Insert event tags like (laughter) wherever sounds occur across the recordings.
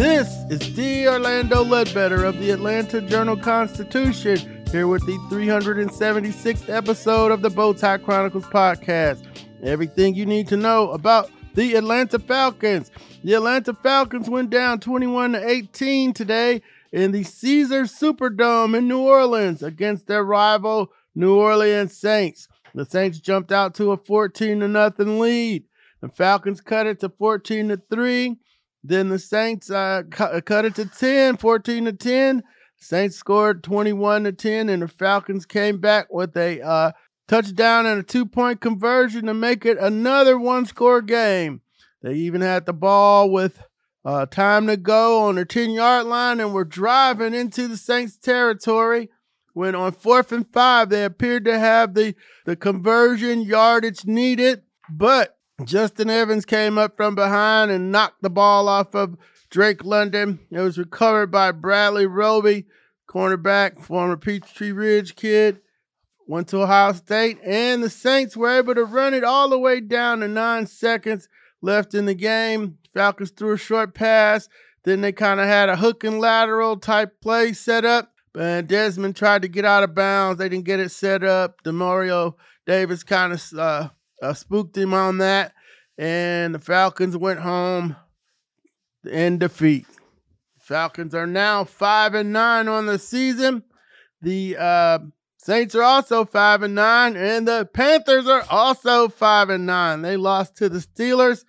This is D. Orlando Ledbetter of the Atlanta Journal-Constitution here with the 376th episode of the Bowtie Chronicles podcast. Everything you need to know about the Atlanta Falcons. The Atlanta Falcons went down 21 to 18 today in the Caesar Superdome in New Orleans against their rival New Orleans Saints. The Saints jumped out to a 14 to nothing lead. The Falcons cut it to 14 to 3. Then the Saints uh, cut, cut it to 10, 14 to 10. Saints scored 21 to 10, and the Falcons came back with a uh, touchdown and a two point conversion to make it another one score game. They even had the ball with uh, time to go on their 10 yard line and were driving into the Saints territory when on fourth and five they appeared to have the, the conversion yardage needed, but Justin Evans came up from behind and knocked the ball off of Drake London. It was recovered by Bradley Roby, cornerback, former Peachtree Ridge kid, went to Ohio State, and the Saints were able to run it all the way down to nine seconds left in the game. Falcons threw a short pass. Then they kind of had a hook and lateral type play set up. But Desmond tried to get out of bounds. They didn't get it set up. Demario Davis kind of uh, uh, spooked him on that. And the Falcons went home in defeat. Falcons are now five and nine on the season. The uh, Saints are also five and nine, and the Panthers are also five and nine. They lost to the Steelers,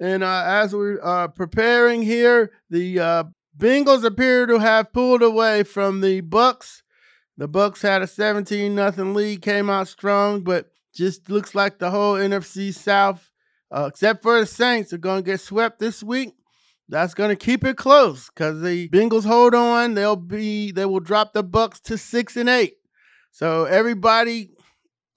and uh, as we're uh, preparing here, the uh, Bengals appear to have pulled away from the Bucks. The Bucks had a 17 nothing lead, came out strong, but just looks like the whole NFC South, uh, except for the Saints, are going to get swept this week. That's going to keep it close because the Bengals hold on. They'll be they will drop the Bucks to six and eight. So everybody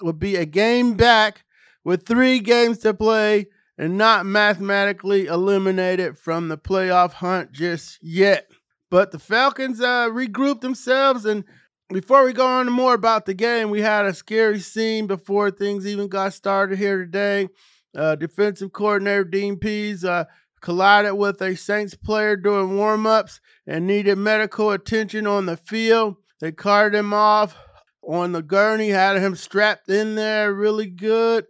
will be a game back with three games to play and not mathematically eliminated from the playoff hunt just yet. But the Falcons uh, regrouped themselves and before we go on more about the game, we had a scary scene before things even got started here today. Uh, defensive coordinator Dean Pees uh, collided with a Saints player during warmups and needed medical attention on the field. They carted him off on the gurney, had him strapped in there really good,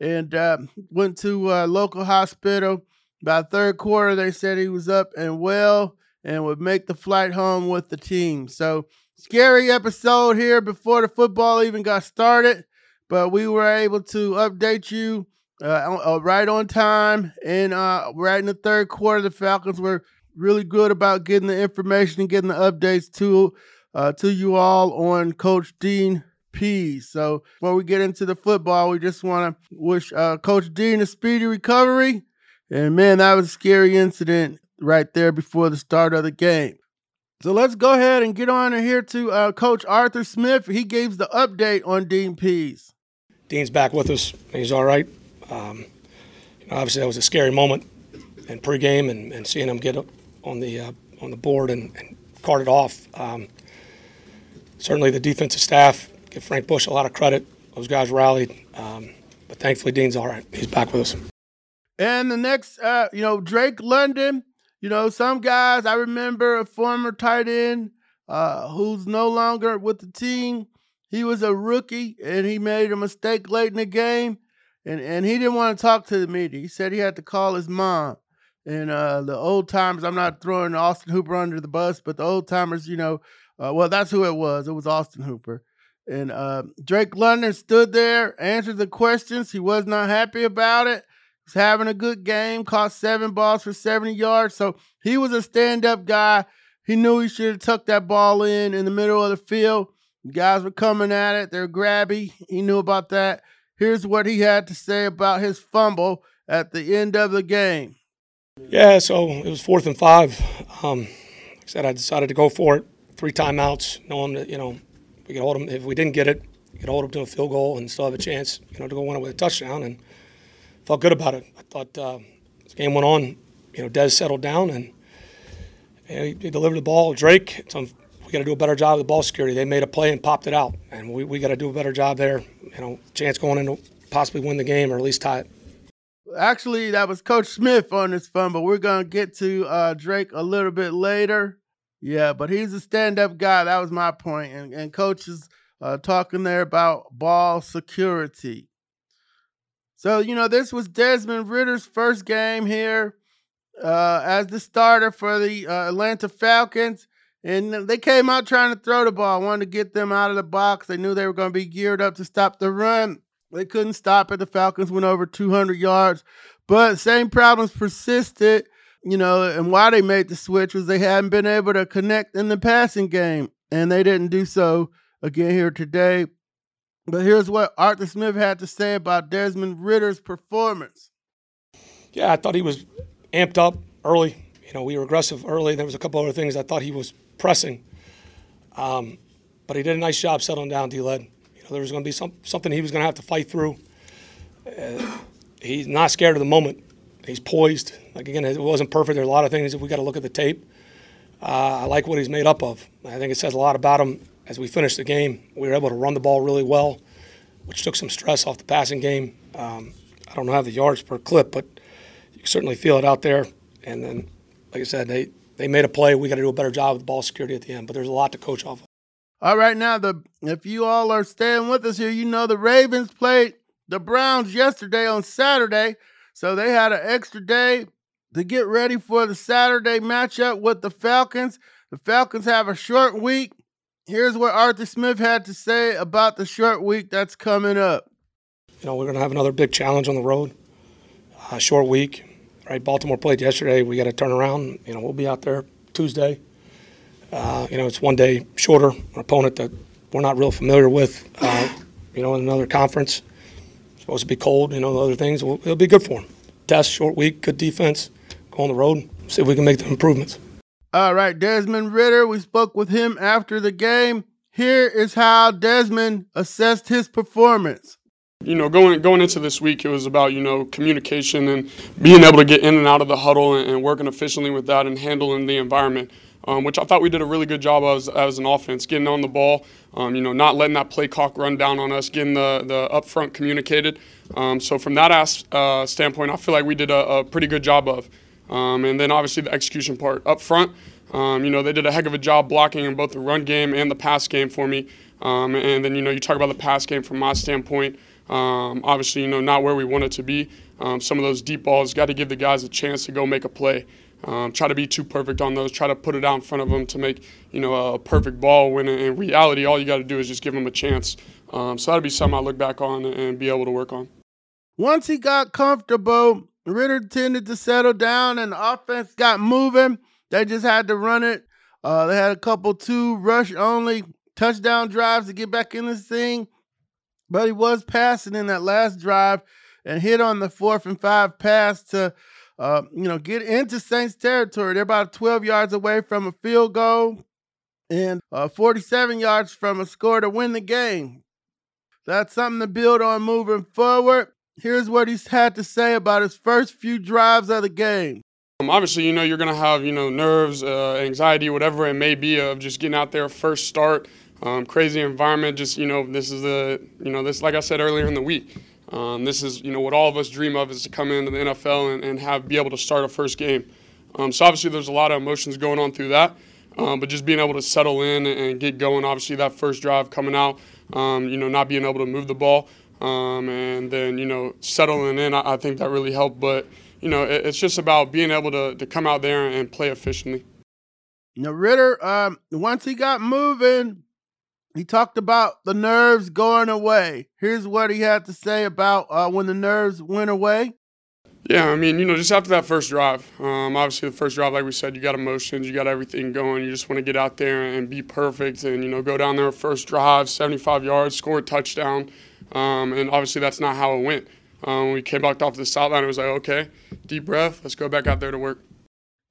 and uh, went to a local hospital. By third quarter, they said he was up and well and would make the flight home with the team. So scary episode here before the football even got started, but we were able to update you uh, uh, right on time. And uh, right in the third quarter, the Falcons were really good about getting the information and getting the updates to uh, to you all on Coach Dean Pees. So before we get into the football, we just want to wish uh, Coach Dean a speedy recovery. And man, that was a scary incident right there before the start of the game. So let's go ahead and get on here to uh, Coach Arthur Smith. He gave the update on Dean Pees. Dean's back with us. He's all right. Um, you know, obviously, that was a scary moment in pregame, and, and seeing him get on the uh, on the board and, and carted off. Um, certainly, the defensive staff give Frank Bush a lot of credit. Those guys rallied, um, but thankfully, Dean's all right. He's back with us. And the next, uh, you know, Drake London you know, some guys, I remember a former tight end uh, who's no longer with the team. He was a rookie and he made a mistake late in the game. And, and he didn't want to talk to the media. He said he had to call his mom. And uh, the old timers, I'm not throwing Austin Hooper under the bus, but the old timers, you know, uh, well, that's who it was. It was Austin Hooper. And uh, Drake London stood there, answered the questions. He was not happy about it. He's having a good game, caught seven balls for 70 yards. So he was a stand up guy. He knew he should have tucked that ball in in the middle of the field. The guys were coming at it. They're grabby. He knew about that. Here's what he had to say about his fumble at the end of the game. Yeah, so it was fourth and five. Um, like I said, I decided to go for it. Three timeouts, knowing that you know we could hold them. If we didn't get it, we could hold them to a field goal and still have a chance, you know, to go win it with a touchdown. And felt good about it. I thought uh, the game went on, you know, Dez settled down and you know, he, delivered the ball. To Drake, we got to do a better job of the ball security. They made a play and popped it out, and we, we got to do a better job there. You know, chance going in to possibly win the game or at least tie it. Actually, that was Coach Smith on this phone, but We're gonna get to uh, Drake a little bit later. Yeah, but he's a stand-up guy. That was my point. And, and Coach is uh, talking there about ball security. So you know, this was Desmond Ridder's first game here uh, as the starter for the uh, Atlanta Falcons. And they came out trying to throw the ball, wanted to get them out of the box. They knew they were going to be geared up to stop the run. They couldn't stop it. The Falcons went over 200 yards, but same problems persisted. You know, and why they made the switch was they hadn't been able to connect in the passing game, and they didn't do so again here today. But here's what Arthur Smith had to say about Desmond Ridder's performance. Yeah, I thought he was amped up early. You know, we were aggressive early. There was a couple other things I thought he was pressing, um, but he did a nice job settling down. D-led You know, there was going to be some, something he was going to have to fight through. Uh, he's not scared of the moment. He's poised. Like again, it wasn't perfect. There's a lot of things that we got to look at the tape. Uh, I like what he's made up of. I think it says a lot about him. As we finished the game, we were able to run the ball really well, which took some stress off the passing game. Um, I don't have the yards per clip, but you certainly feel it out there. And then, like I said, they they made a play. We got to do a better job with ball security at the end. But there's a lot to coach off of. All right, now the if you all are staying with us here, you know the Ravens played the Browns yesterday on Saturday, so they had an extra day to get ready for the Saturday matchup with the Falcons. The Falcons have a short week. Here's what Arthur Smith had to say about the short week that's coming up. You know, we're going to have another big challenge on the road. A short week, right? Baltimore played yesterday. We got to turn around. You know, we'll be out there Tuesday. Uh, you know, it's one day shorter, an opponent that we're not real familiar with. Uh, you know, in another conference, it's supposed to be cold. You know, other things. Well, it'll be good for them. Test, short week, good defense. Go on the road, see if we can make the improvements. All right, Desmond Ridder, We spoke with him after the game. Here is how Desmond assessed his performance. You know, going going into this week, it was about you know communication and being able to get in and out of the huddle and, and working efficiently with that and handling the environment um, which I thought we did a really good job as, as an offense, getting on the ball, um, you know, not letting that play clock run down on us, getting the, the upfront communicated. Um, so from that uh, standpoint, I feel like we did a, a pretty good job of. Um, and then obviously the execution part up front, um, you know, they did a heck of a job blocking in both the run game and the pass game for me. Um, and then, you know, you talk about the pass game from my standpoint. obviously, you know, not where we want it to be. some of those deep balls got to give the guys a chance to go make a play. Um, try to be too perfect on those. Try to put it out in front of them to make you know a perfect ball. When in reality, all you got to do is just give them a chance. Um, so that'd be something I look back on and be able to work on. Once he got comfortable, Ridder tended to settle down, and the offense got moving. They just had to run it. Uh, they had a couple two rush only touchdown drives to get back in this thing, but he was passing in that last drive and hit on the fourth and five pass to uh, you know, get into Saints territory. They're about 12 yards away from a field goal and uh, 47 yards from a score to win the game. That's something to build on moving forward. Here's what he's had to say about his first few drives of the game. Um, obviously, you know, you're going to have, you know, nerves, uh, anxiety, whatever it may be of just getting out there first start, um, crazy environment. Just, you know, this is the, you know, this, like I said earlier in the week, um, this is, you know, what all of us dream of is to come into the NFL and, and have be able to start a first game. Um, so obviously, there's a lot of emotions going on through that, um, but just being able to settle in and get going. Obviously, that first drive coming out, um, you know, not being able to move the ball, um, and then you know settling in. I, I, think that really helped. But you know, it, it's just about being able to to come out there and play efficiently. Now Ridder, um, once he got moving, he talked about the nerves going away. Here's what he had to say about uh, when the nerves went away. Yeah, I mean, you know, just after that first drive, um, obviously the first drive, like we said, you got emotions, you got everything going. You just want to get out there and be perfect and, you know, go down there first drive, 75 yards, score a touchdown. Um, and obviously, that's not how it went. Um, we came back off the sideline. It was like, okay, deep breath. Let's go back out there to work.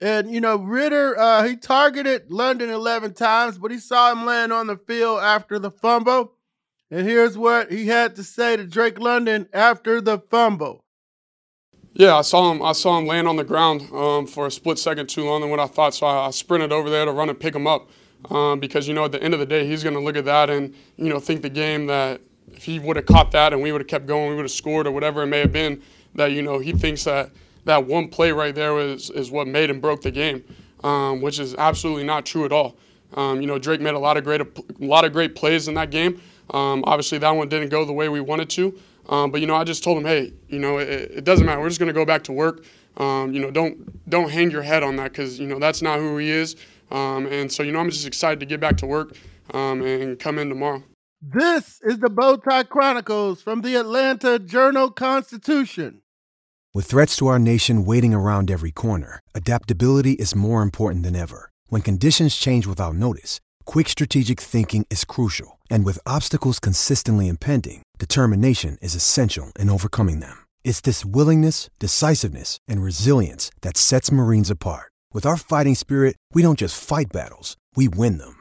And you know, Ridder, uh, he targeted London 11 times, but he saw him land on the field after the fumble. And here's what he had to say to Drake London after the fumble. Yeah, I saw him. I saw him land on the ground um, for a split second too long than what I thought. So I, I sprinted over there to run and pick him up um, because you know at the end of the day he's going to look at that and you know think the game that if he would have caught that and we would have kept going, we would have scored or whatever it may have been. That you know he thinks that that one play right there was is what made and broke the game, um, which is absolutely not true at all. Um, you know Drake made a lot of great a lot of great plays in that game. Um, obviously that one didn't go the way we wanted to. Um, but you know, I just told him, hey, you know, it, it doesn't matter. We're just going to go back to work. Um, you know, don't don't hang your head on that because you know that's not who he is. Um, and so you know, I'm just excited to get back to work and come in tomorrow. This is the Bowtie Chronicles from the Atlanta Journal Constitution. With threats to our nation waiting around every corner, adaptability is more important than ever. When conditions change without notice, quick strategic thinking is crucial. And with obstacles consistently impending, determination is essential in overcoming them. It's this willingness, decisiveness, and resilience that sets Marines apart. With our fighting spirit, we don't just fight battles, we win them.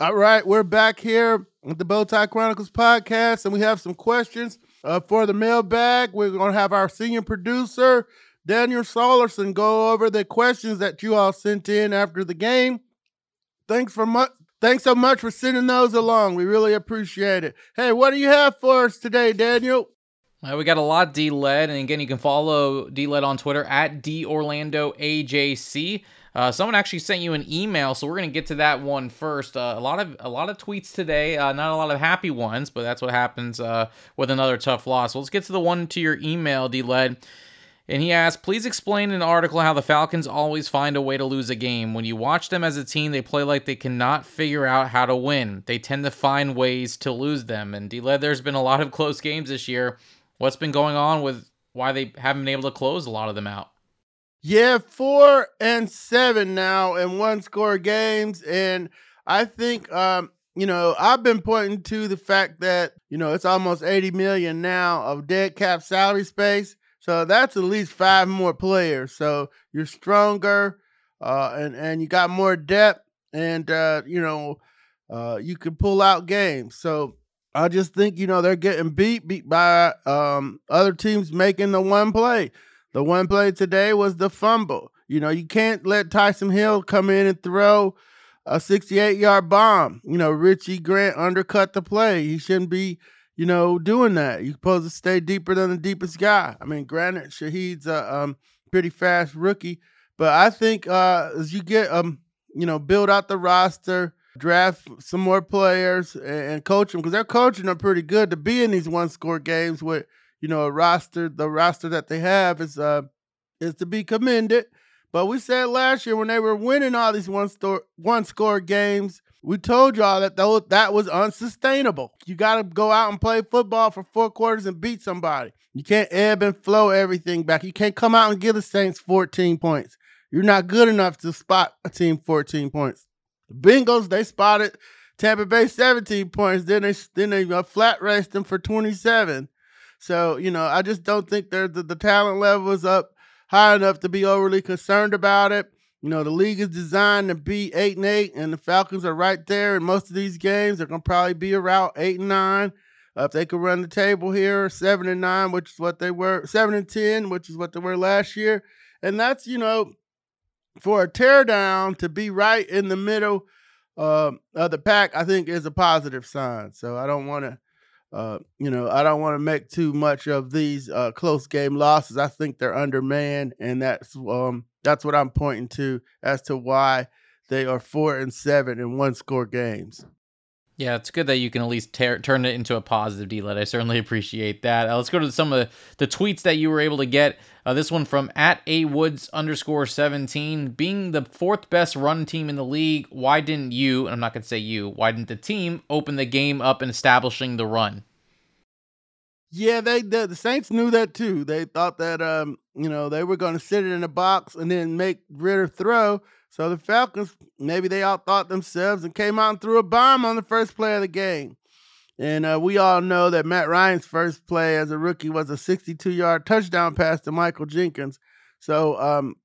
All right, we're back here with the Bowtie Chronicles podcast, and we have some questions uh, for the mailbag. We're going to have our senior producer, Daniel Solerson, go over the questions that you all sent in after the game. Thanks for much. Thanks so much for sending those along. We really appreciate it. Hey, what do you have for us today, Daniel? Uh, we got a lot D led, and again, you can follow D led on Twitter at D Orlando AJC. Uh, someone actually sent you an email, so we're gonna get to that one first. Uh, a lot of a lot of tweets today, uh, not a lot of happy ones, but that's what happens uh, with another tough loss. So let's get to the one to your email, D led. And he asked, please explain in an article how the Falcons always find a way to lose a game. When you watch them as a team, they play like they cannot figure out how to win. They tend to find ways to lose them. And D led, there's been a lot of close games this year. What's been going on with why they haven't been able to close a lot of them out? Yeah, four and seven now in one score games. And I think, um, you know, I've been pointing to the fact that, you know, it's almost 80 million now of dead cap salary space. So that's at least five more players. So you're stronger uh, and, and you got more depth and, uh, you know, uh, you can pull out games. So I just think, you know, they're getting beat, beat by um, other teams making the one play. The one play today was the fumble. You know, you can't let Taysom Hill come in and throw a 68 yard bomb. You know, Richie Grant undercut the play. He shouldn't be, you know, doing that. You're supposed to stay deeper than the deepest guy. I mean, granted, Shaheed's a um, pretty fast rookie, but I think uh, as you get, um, you know, build out the roster, draft some more players, and, and coach them because they're coaching them pretty good to be in these one score games with you know, a roster, the roster that they have is uh is to be commended. But we said last year when they were winning all these one store one score games, we told y'all that though that was unsustainable. You got to go out and play football for four quarters and beat somebody. You can't ebb and flow everything back. You can't come out and give the Saints 14 points. You're not good enough to spot a team 14 points. The Bengals they spotted Tampa Bay 17 points. Then they then they uh, flat raced them for 27. So, you know, I just don't think the, the talent level is up high enough to be overly concerned about it. You know, the league is designed to be eight and eight, and the Falcons are right there in most of these games. They're gonna probably be around eight and nine. Uh, if they could run the table here, seven and nine, which is what they were, seven and ten, which is what they were last year. And that's, you know, for a teardown to be right in the middle uh, of the pack, I think is a positive sign. So I don't want to uh, you know, I don't want to make too much of these uh, close game losses. I think they're undermanned, and that's um, that's what I'm pointing to as to why they are four and seven in one score games. Yeah, it's good that you can at least turn it into a positive D-Led. I certainly appreciate that. Uh, let's go to some of the, the, tweets that you were able to get. Uh, this one from at a woods underscore 17. Being the fourth best run team in the league, why didn't you, and I'm not going to say you, why didn't the team open the game up and establishing the run? Yeah, they the, the Saints knew that too. They thought that um, you know, they were going to sit it in a box and then make Ridder throw so the Falcons, maybe they outthought themselves and came out and threw a bomb on the first play of the game. And uh, we all know that Matt Ryan's first play as a rookie was a 62 yard touchdown pass to Michael Jenkins. So um,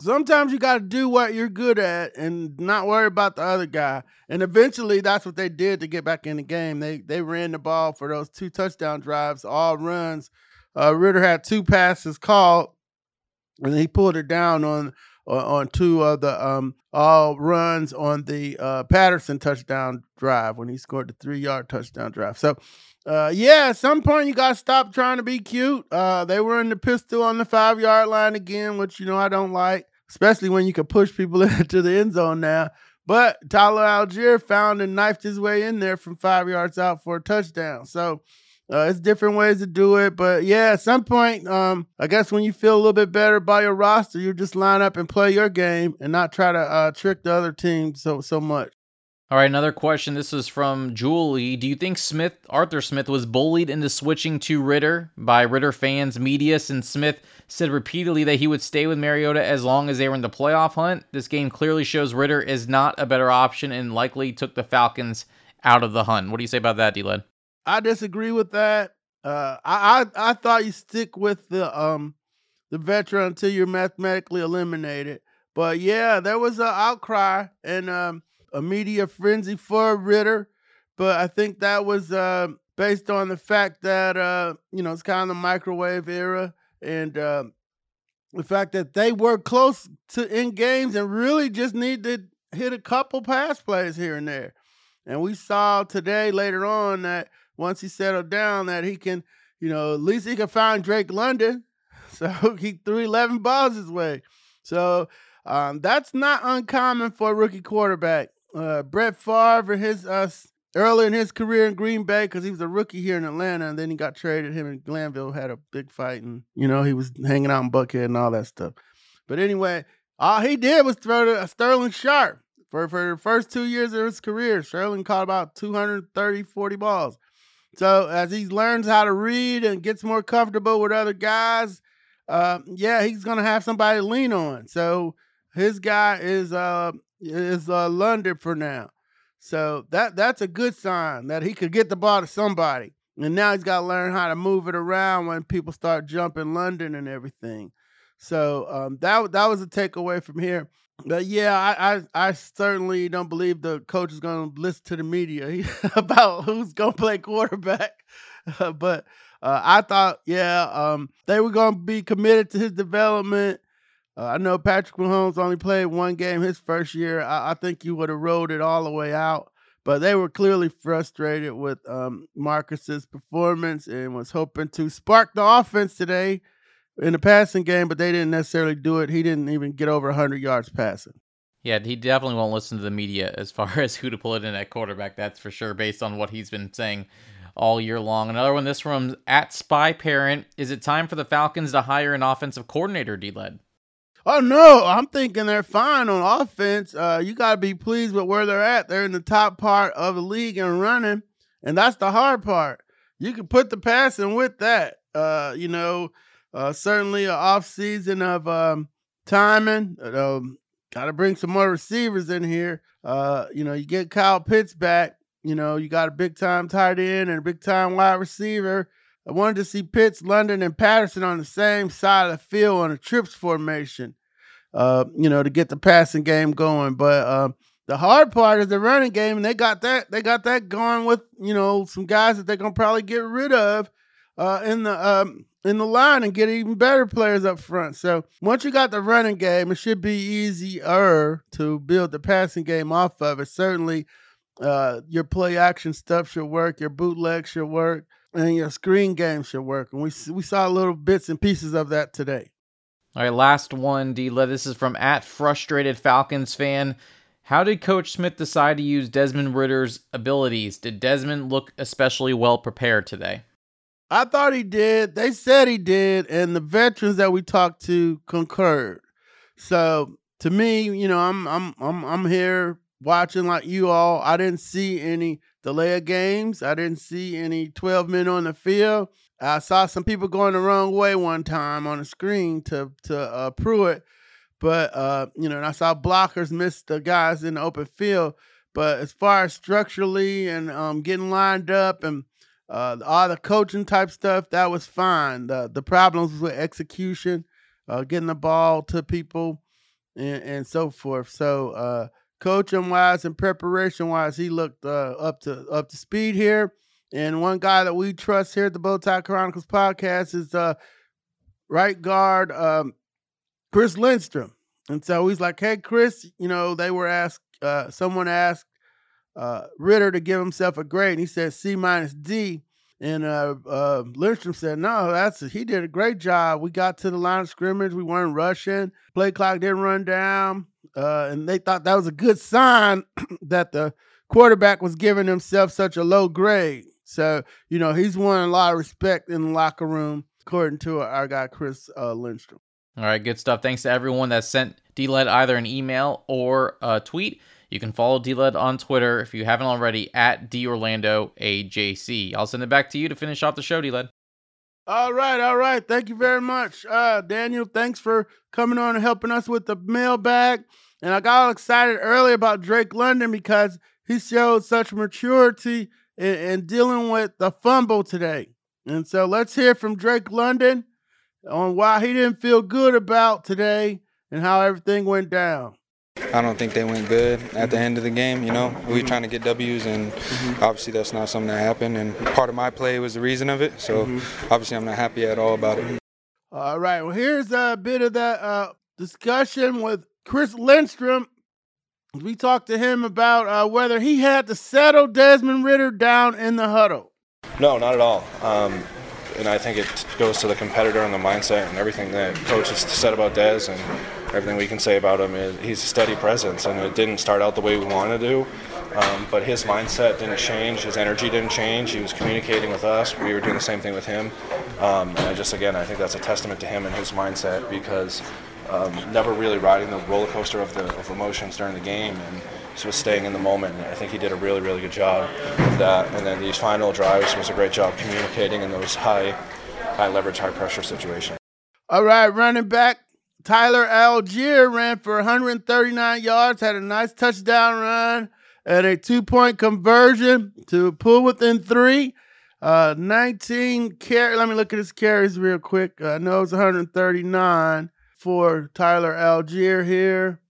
sometimes you got to do what you're good at and not worry about the other guy. And eventually, that's what they did to get back in the game. They they ran the ball for those two touchdown drives, all runs. Uh, Ridder had two passes called, and he pulled it down on on two of the um, all runs on the uh, Patterson touchdown drive when he scored the three yard touchdown drive. So, uh, yeah, at some point you got to stop trying to be cute. Uh, they were in the pistol on the five yard line again, which, you know, I don't like, especially when you can push people (laughs) into the end zone now. But Tyler Allgeier found and knifed his way in there from five yards out for a touchdown. So, uh, it's different ways to do it, but yeah, at some point, um, I guess when you feel a little bit better about your roster, you just line up and play your game and not try to uh, trick the other team so so much. All right, another question. This is from Julie. Do you think Smith, Arthur Smith, was bullied into switching to Ridder by Ridder fans, media, since Smith said repeatedly that he would stay with Mariota as long as they were in the playoff hunt? This game clearly shows Ridder is not a better option and likely took the Falcons out of the hunt. What do you say about that, D-Led? I disagree with that. Uh, I, I I thought you stick with the um the veteran until you're mathematically eliminated. But yeah, there was an outcry and um, a media frenzy for Ridder. But I think that was uh, based on the fact that uh, you know it's kind of the microwave era and uh, the fact that they were close to in games and really just need to hit a couple pass plays here and there. And we saw today later on that once he settled down that he can, you know, at least he can find Drake London. (laughs) So he threw 11 balls his way. So um, that's not uncommon for a rookie quarterback. Uh, Brett Favre, his uh, early in his career in Green Bay, because he was a rookie here in Atlanta, and then he got traded. Him and Glanville had a big fight, and you know he was hanging out in Buckhead and all that stuff. But anyway, all he did was throw to Sterling Sharpe for for the first two years of his career. Sterling caught about 230, 40 balls. So as he learns how to read and gets more comfortable with other guys, uh, yeah, he's gonna have somebody to lean on. So his guy is uh is uh London for now. So that that's a good sign that he could get the ball to somebody. And now he's got to learn how to move it around when people start jumping London and everything. So um, that that was a takeaway from here. But yeah, I, I, I certainly don't believe the coach is going to listen to the media (laughs) about who's going to play quarterback. (laughs) But uh, I thought, yeah, um, they were going to be committed to his development. Uh, I know Patrick Mahomes only played one game his first year. I, I think he would have rode it all the way out. But they were clearly frustrated with um, Marcus's performance and was hoping to spark the offense today in the passing game, but they didn't necessarily do it. He didn't even get over 100 yards passing. Yeah, he definitely won't listen to the media as far (laughs) as who to pull it in at quarterback. That's for sure, based on what he's been saying all year long. Another one, this from at Spy Parent. Is it time for the Falcons to hire an offensive coordinator, D led? Oh no, I'm thinking they're fine on offense. Uh, you got to be pleased with where they're at. They're in the top part of the league and running, and that's the hard part. You can put the passing with that. Uh, you know, uh, certainly an off season of um, timing. Um, Got to bring some more receivers in here. Uh, you know, you get Kyle Pitts back. You know, you got a big time tight end and a big time wide receiver. I wanted to see Pitts, London, and Patterson on the same side of the field on a trips formation. Uh, you know, to get the passing game going. But uh, the hard part is the running game, and they got that they got that going with you know some guys that they're gonna probably get rid of uh, in the um, in the line and get even better players up front. So once you got the running game, it should be easier to build the passing game off of it. Certainly, uh, your play action stuff should work, your bootleg should work, and your screen game should work. And we we saw little bits and pieces of that today. All right, last one, D. This is from at frustrated Falcons fan. How did Coach Smith decide to use Desmond Ridder's abilities? Did Desmond look especially well prepared today? I thought he did. They said he did, and the veterans that we talked to concurred. So to me, you know, I'm I'm I'm I'm here watching like you all. I didn't see any delay of games. I didn't see any 12 men on the field. I saw some people going the wrong way one time on the screen to to uh, Pruitt, but uh, you know, and I saw blockers miss the guys in the open field. But as far as structurally and um, getting lined up and uh, all the coaching type stuff, that was fine. The the problems with execution, uh, getting the ball to people, and, and so forth. So uh, coaching wise and preparation wise, he looked uh, up to up to speed here. And one guy that we trust here at the Bowtie Chronicles podcast is uh, right guard um, Chris Lindstrom. And so he's like, "Hey, Chris, you know they were asked. Uh, someone asked uh, Ridder to give himself a grade, and he said C minus D." And uh, uh, Lindstrom said, "No, that's he did a great job. We got to the line of scrimmage. We weren't rushing. Play clock didn't run down, uh, and they thought that was a good sign (clears throat) that the quarterback was giving himself such a low grade." So, you know, he's won a lot of respect in the locker room, according to our guy, Chris uh, Lindstrom. All right, good stuff. Thanks to everyone that sent D-Led either an email or a tweet. You can follow DLED on Twitter if you haven't already at DOrlandoAJC. I'll send it back to you to finish off the show, DLED. All right, all right. Thank you very much, uh, Daniel. Thanks for coming on and helping us with the mailbag. And I got all excited earlier about Drake London because he showed such maturity in, and dealing with the fumble today. And so let's hear from Drake London on why he didn't feel good about today and how everything went down. I don't think they went good at the end of the game. You know, we were trying to get W's, and obviously that's not something that happened. And part of my play was the reason of it. So obviously I'm not happy at all about it. All right. Well, here's a bit of that uh, discussion with Chris Lindstrom we talked to him about uh, whether he had to settle Desmond Ridder down in the huddle. No, not at all. Um, and I think it goes to the competitor and the mindset and everything that coach has said about Des and everything we can say about him. Is he's a steady presence, and it didn't start out the way we wanted to. Um, but his mindset didn't change. His energy didn't change. He was communicating with us. We were doing the same thing with him. Um, and I just, again, I think that's a testament to him and his mindset because um, never really riding the roller coaster of the of emotions during the game and just was staying in the moment. And I think he did a really really good job of that. And then these final drives was a great job communicating in those high high leverage high pressure situations. All right, running back Tyler Allgeier ran for 139 yards, had a nice touchdown run and a two point conversion to pull within three. Uh, 19 carry. Let me look at his carries real quick. I know it's 139 for Tyler Allgeier here.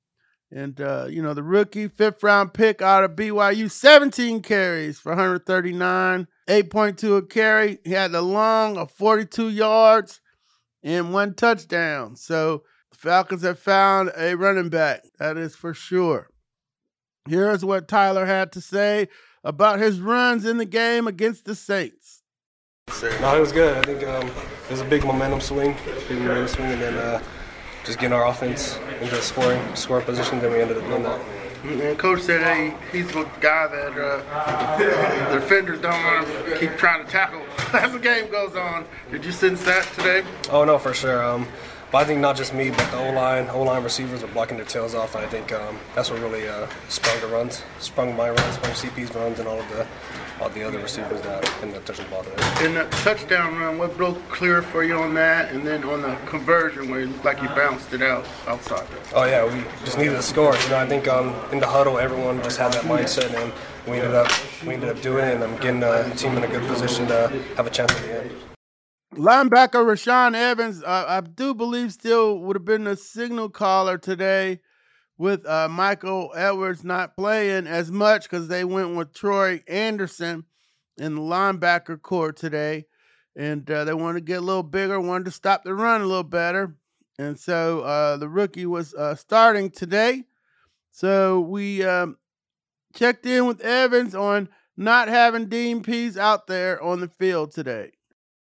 And, uh, you know, the rookie fifth round pick out of BYU, 17 carries for 139, 8.2 a carry. He had the long of 42 yards and one touchdown. So Falcons have found a running back. That is for sure. Here's what Tyler had to say about his runs in the game against the Saints. No, it was good. I think um, it was a big momentum swing, big momentum swing, and then uh, just getting our offense into scoring scoring position. Then we ended up doing that. And coach said, "Hey, he's the guy that uh, the defenders don't want to keep trying to tackle (laughs) as the game goes on." Did you sense that today? Oh no, for sure. Um, but I think not just me, but the O line, O line receivers were blocking their tails off. And I think um, that's what really uh, sprung the runs, sprung my runs, sprung CP's runs, and all of the all the other receivers that ended up touching the ball today. In the touchdown run, what broke clear for you on that, and then on the conversion where it looked like you bounced it out outside? Oh yeah, we just needed to score. You know, I think um, in the huddle, everyone just had that mindset, and we ended up we ended up doing it, and I'm getting the team in a good position to have a chance at the end. Linebacker Rashaan Evans, uh, I do believe, still would have been the signal caller today with uh, Michael Edwards not playing as much because they went with Troy Andersen in the linebacker corps today. And uh, they wanted to get a little bigger, wanted to stop the run a little better. And so uh, the rookie was uh, starting today. So we um, checked in with Evans on not having Dean Pees out there on the field today.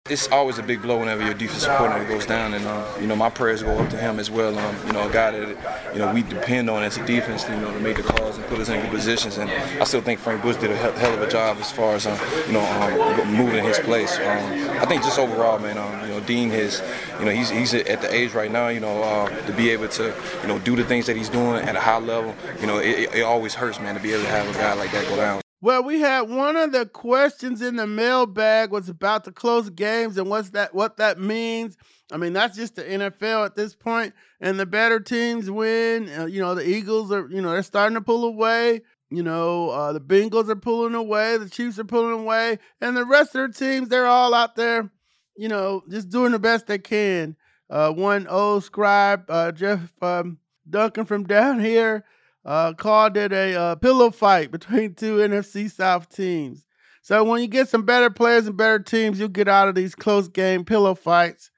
It's always a big blow whenever your defensive coordinator goes down, and uh, you know my prayers go up to him as well. Um, you know, a guy that you know we depend on as a defense, you know, to make the calls and put us in good positions. And I still think Frank Bush did a hell of a job as far as um, you know um, moving his place. Um, I think just overall, man, um, you know, Dean has, you know, he's he's at the age right now, you know, uh, to be able to you know do the things that he's doing at a high level. You know, it, it always hurts, man, to be able to have a guy like that go down. Well, we had one of the questions in the mailbag was about the close games and what's that what that means. I mean, that's just the NFL at this point, and the better teams win. Uh, you know, the Eagles are you know they're starting to pull away. You know, uh, the Bengals are pulling away, the Chiefs are pulling away, and the rest of the teams they're all out there. You know, just doing the best they can. Uh, one old scribe, uh, Jeff um, Duncan from down here uh, called it a uh, pillow fight between two (laughs) NFC South teams. So when you get some better players and better teams, you'll get out of these close game pillow fights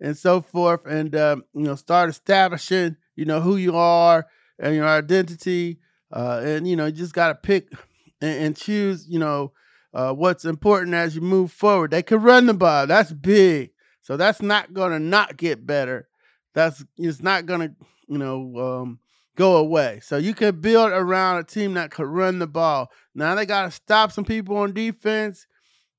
and so forth, and um, you know start establishing you know who you are and your identity, uh, and you know you just got to pick (sighs) and, and, choose you know uh, what's important as you move forward. They can run the ball, that's big, so that's not gonna not get better. That's it's not gonna you know um, go away. So you can build around a team that could run the ball. Now they got to stop some people on defense,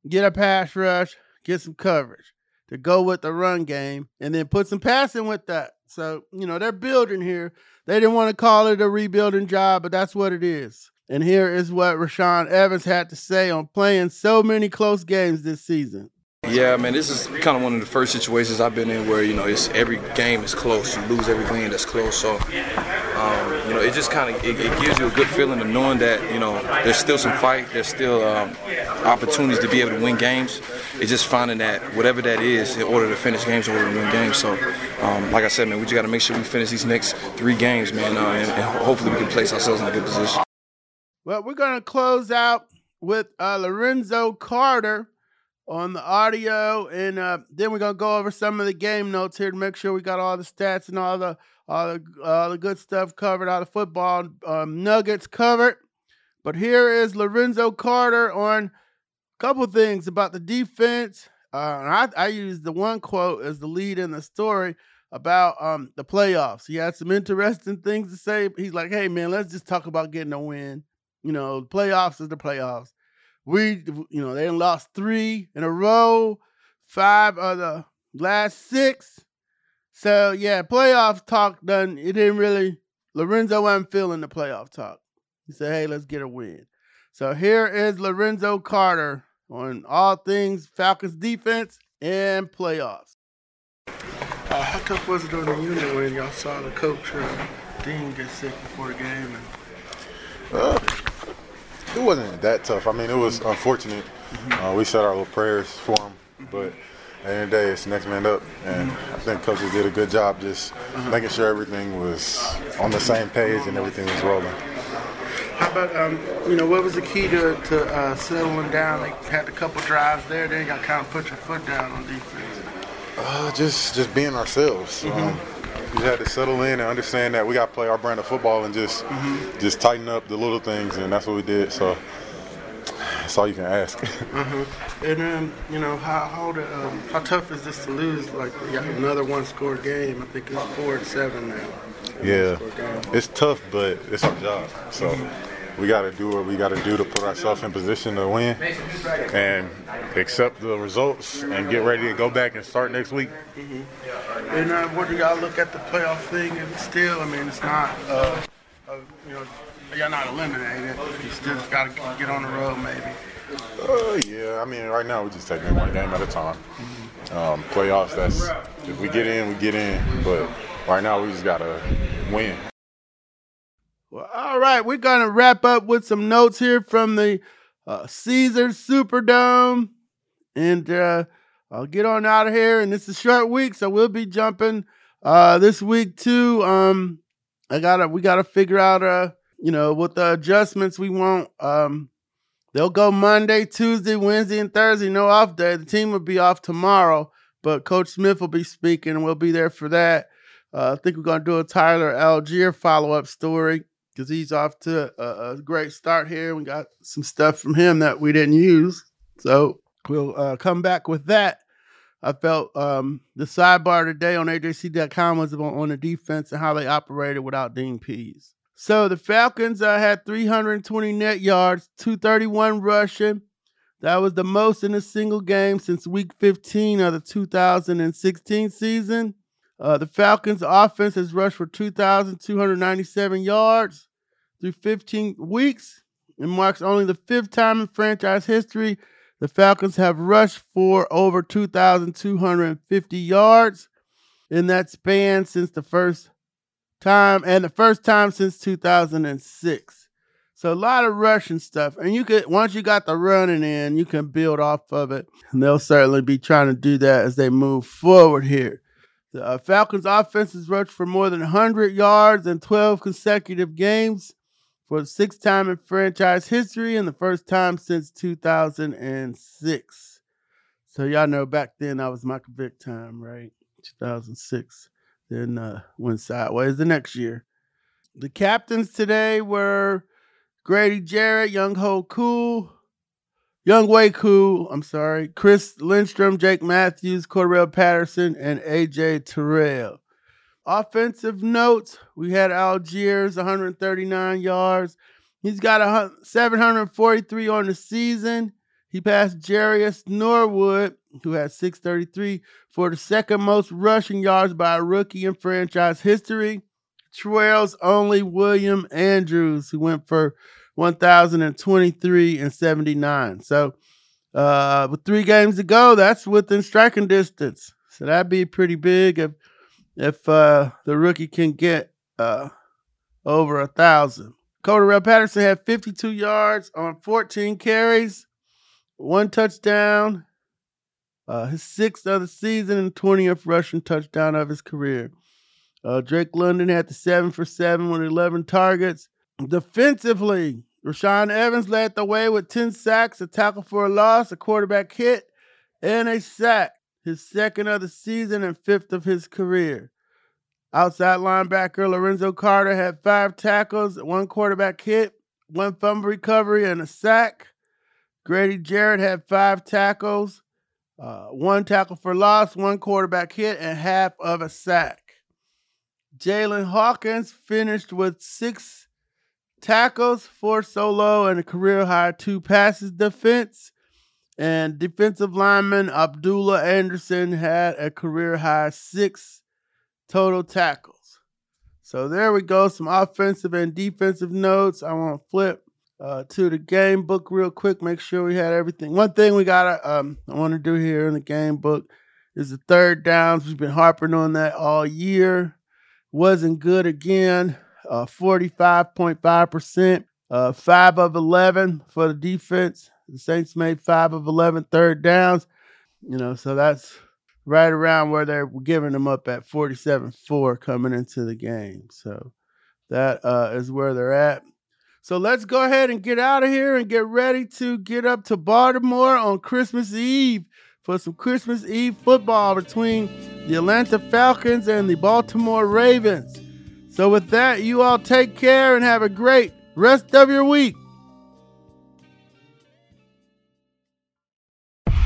get a pass rush, get some coverage to go with the run game, and then put some passing with that. So, you know, they're building here. They didn't want to call it a rebuilding job, but that's what it is. And here is what Rashaan Evans had to say on playing so many close games this season. Yeah, man, this is kind of one of the first situations I've been in where you know it's every game is close. You lose every game that's close, so um, you know it just kind of it, it, gives you a good feeling of knowing that you know there's still some fight, there's still um, opportunities to be able to win games. It's just finding that whatever that is in order to finish games, in order to win games. So, um, like I said, man, we just got to make sure we finish these next three games, man, uh, and, and, hopefully we can place ourselves in a good position. Well, we're gonna close out with uh, Lorenzo Carter on the audio, and uh, then we're gonna go over some of the game notes here to make sure we got all the stats and all the all the all the good stuff covered, all the football um, nuggets covered. But here is Lorenzo Carter on a couple things about the defense. Uh, I, I the one quote as the lead in the story about um, the playoffs. He had some interesting things to say. He's like, "Hey man, let's just talk about getting a win. You know, the playoffs is the playoffs." We you know they lost three in a row, five of the last six. So yeah, playoff talk done. It didn't really. Lorenzo wasn't feeling the playoff talk. He said, "Hey, let's get a win." So here is Lorenzo Carter on all things Falcons defense and playoffs. Uh, how tough was it on the unit when y'all saw the coach uh, Dean get sick before the game? And- uh, it wasn't that tough. I mean, it was unfortunate. Uh, we said our little prayers for him, but at the end of the day, it's next man up. And I think coaches did a good job just making sure everything was on the same page and everything was rolling. How about um, you know what was the key to, to uh, settling down? They had a couple drives there, then you got kind of put your foot down on defense. Uh, just just being ourselves. Mm-hmm. Um, we had to settle in and understand that we got to play our brand of football and just mm-hmm. just tighten up the little things, and that's what we did. So that's all you can ask. mm-hmm. And then you know how how, um, how tough is this to lose? Like another one score game. I think it's four to seven now. Yeah, it's tough, but it's our job. So. Mm-hmm we got to do what we got to do to put ourselves in position to win and accept the results and get ready to go back and start next week. Mm-hmm. And uh, what do y'all look at the playoff thing? And still, I mean, it's not, uh, uh, you know, you're not eliminated. You still got to get on the road, maybe. Uh, yeah, I mean, right now we're just taking one game at a time. Mm-hmm. Um, playoffs, that's if we get in, we get in. But right now we just gotta win. Well, all right, we're going to wrap up with some notes here from the uh, Caesar Superdome. And uh, I'll get on out of here. And it's a short week, so we'll be jumping uh, this week too. Um, I gotta, we gotta figure out, uh, you know, what the adjustments we want. Um, they'll go Monday, Tuesday, Wednesday, and Thursday. No off day. The team will be off tomorrow, but Coach Smith will be speaking, and we'll be there for that. Uh, I think we're gonna do a Tyler Allgeier follow up story because he's off to a, a, great start here. We got some stuff from him that we didn't use, so we'll uh, come back with that. I felt um, the sidebar today on AJC.com was on, on the defense and how they operated without Dean Pees. So the Falcons uh, had 320 net yards, 231 rushing. That was the most in a single game since week 15 of the 2016 season. Uh, the Falcons' offense has rushed for 2,297 yards through 15 weeks and marks only the fifth time in franchise history the Falcons have rushed for over 2,250 yards in that span since the first time and the first time since 2006. So a lot of rushing stuff. And you could once you got the running in, you can build off of it. And they'll certainly be trying to do that as they move forward here. The uh, Falcons offense has rushed for more than 100 yards in 12 consecutive games for the sixth time in franchise history and the first time since 2006. So y'all know back then I was Michael Vick time, right? 2006. Then uh, went sideways the next year. The captains today were Grady Jarrett, Young Ho Cool, Younghoe Koo, I'm sorry, Chris Lindstrom, Jake Matthews, Cordarrelle Patterson, and AJ Terrell. Offensive notes, we had Allgeier 139 yards. He's got a 743 on the season. He passed Jerious Norwood, who had 633, for the second most rushing yards by a rookie in franchise history. Trails only William Andrews, who went for 1,023 and 79. So, uh, with three games to go, that's within striking distance. So that'd be pretty big if if uh, the rookie can get uh, over a thousand. Cordarrelle Patterson had 52 yards on 14 carries, one touchdown, uh, his sixth of the season and 20th rushing touchdown of his career. Uh, Drake London had the seven for seven with 11 targets. Defensively, Rashaan Evans led the way with 10 sacks, a tackle for a loss, a quarterback hit, and a sack his second of the season and fifth of his career. Outside linebacker Lorenzo Carter had five tackles, one quarterback hit, one fumble recovery, and a sack. Grady Jarrett had five tackles, uh, one tackle for loss, one quarterback hit, and half of a sack. Jaylinn Hawkins finished with six tackles, four solo, and a career high two passes defense. And defensive lineman Abdullah Anderson had a career high six total tackles. So there we go. Some offensive and defensive notes. I want to flip uh, to the game book real quick. Make sure we had everything. One thing we gotta um, I want to do here in the game book is the third downs. We've been harping on that all year. Wasn't good again. Uh, 45.5%. Uh, 5 of 11 for the defense. The Saints made five of 11 third downs. You know, so that's right around where they're giving them up at 47 4 coming into the game. So that uh, is where they're at. So let's go ahead and get out of here and get ready to get up to Baltimore on Christmas Eve for some Christmas Eve football between the Atlanta Falcons and the Baltimore Ravens. So, with that, you all take care and have a great rest of your week.